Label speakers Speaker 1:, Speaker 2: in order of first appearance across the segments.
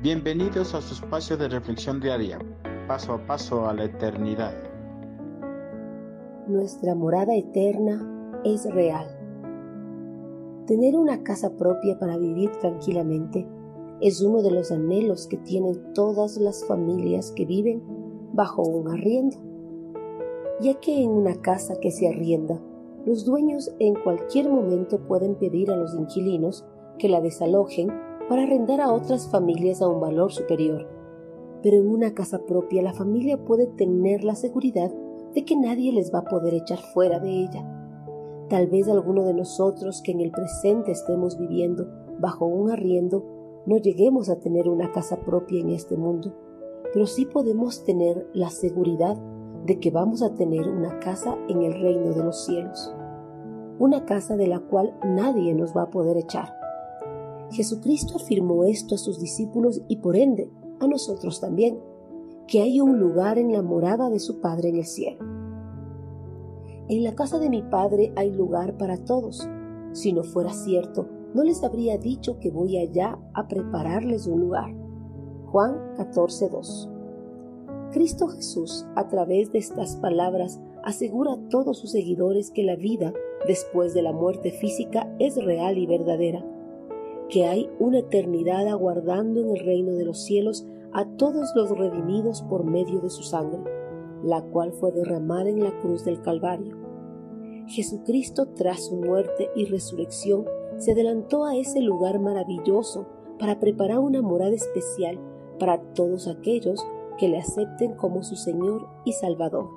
Speaker 1: Bienvenidos a su espacio de reflexión diaria, paso a paso a la eternidad.
Speaker 2: Nuestra morada eterna es real. Tener una casa propia para vivir tranquilamente es uno de los anhelos que tienen todas las familias que viven bajo un arriendo, ya que en una casa que se arrienda, los dueños en cualquier momento pueden pedir a los inquilinos que la desalojen para arrendar a otras familias a un valor superior. Pero en una casa propia la familia puede tener la seguridad de que nadie les va a poder echar fuera de ella. Tal vez alguno de nosotros que en el presente estemos viviendo bajo un arriendo no lleguemos a tener una casa propia en este mundo, pero sí podemos tener la seguridad de que vamos a tener una casa en el reino de los cielos, una casa de la cual nadie nos va a poder echar. Jesucristo afirmó esto a sus discípulos y por ende a nosotros también, que hay un lugar en la morada de su Padre en el cielo. En la casa de mi Padre hay lugar para todos. Si no fuera cierto, no les habría dicho que voy allá a prepararles un lugar. Juan 14:2 Cristo Jesús, a través de estas palabras, asegura a todos sus seguidores que la vida después de la muerte física es real y verdadera que hay una eternidad aguardando en el reino de los cielos a todos los redimidos por medio de su sangre, la cual fue derramada en la cruz del Calvario. Jesucristo, tras su muerte y resurrección, se adelantó a ese lugar maravilloso para preparar una morada especial para todos aquellos que le acepten como su Señor y Salvador.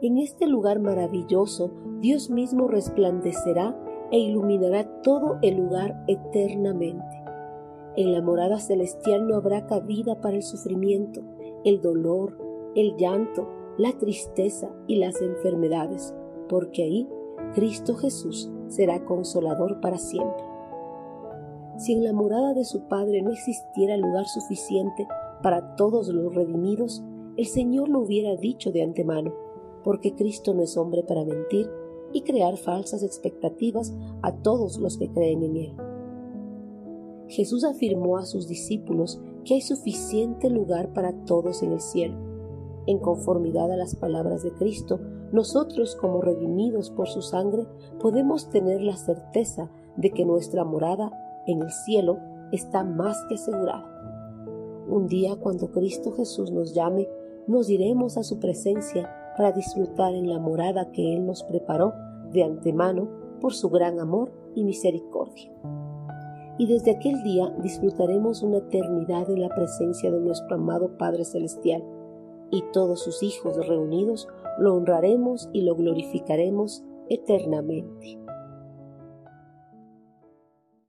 Speaker 2: En este lugar maravilloso, Dios mismo resplandecerá e iluminará todo el lugar eternamente. En la morada celestial no habrá cabida para el sufrimiento, el dolor, el llanto, la tristeza y las enfermedades, porque ahí Cristo Jesús será consolador para siempre. Si en la morada de su Padre no existiera lugar suficiente para todos los redimidos, el Señor lo hubiera dicho de antemano, porque Cristo no es hombre para mentir, y crear falsas expectativas a todos los que creen en Él. Jesús afirmó a sus discípulos que hay suficiente lugar para todos en el cielo. En conformidad a las palabras de Cristo, nosotros como redimidos por su sangre podemos tener la certeza de que nuestra morada en el cielo está más que asegurada. Un día cuando Cristo Jesús nos llame, nos iremos a su presencia para disfrutar en la morada que Él nos preparó de antemano por su gran amor y misericordia. Y desde aquel día disfrutaremos una eternidad en la presencia de nuestro amado Padre Celestial, y todos sus hijos reunidos lo honraremos y lo glorificaremos eternamente.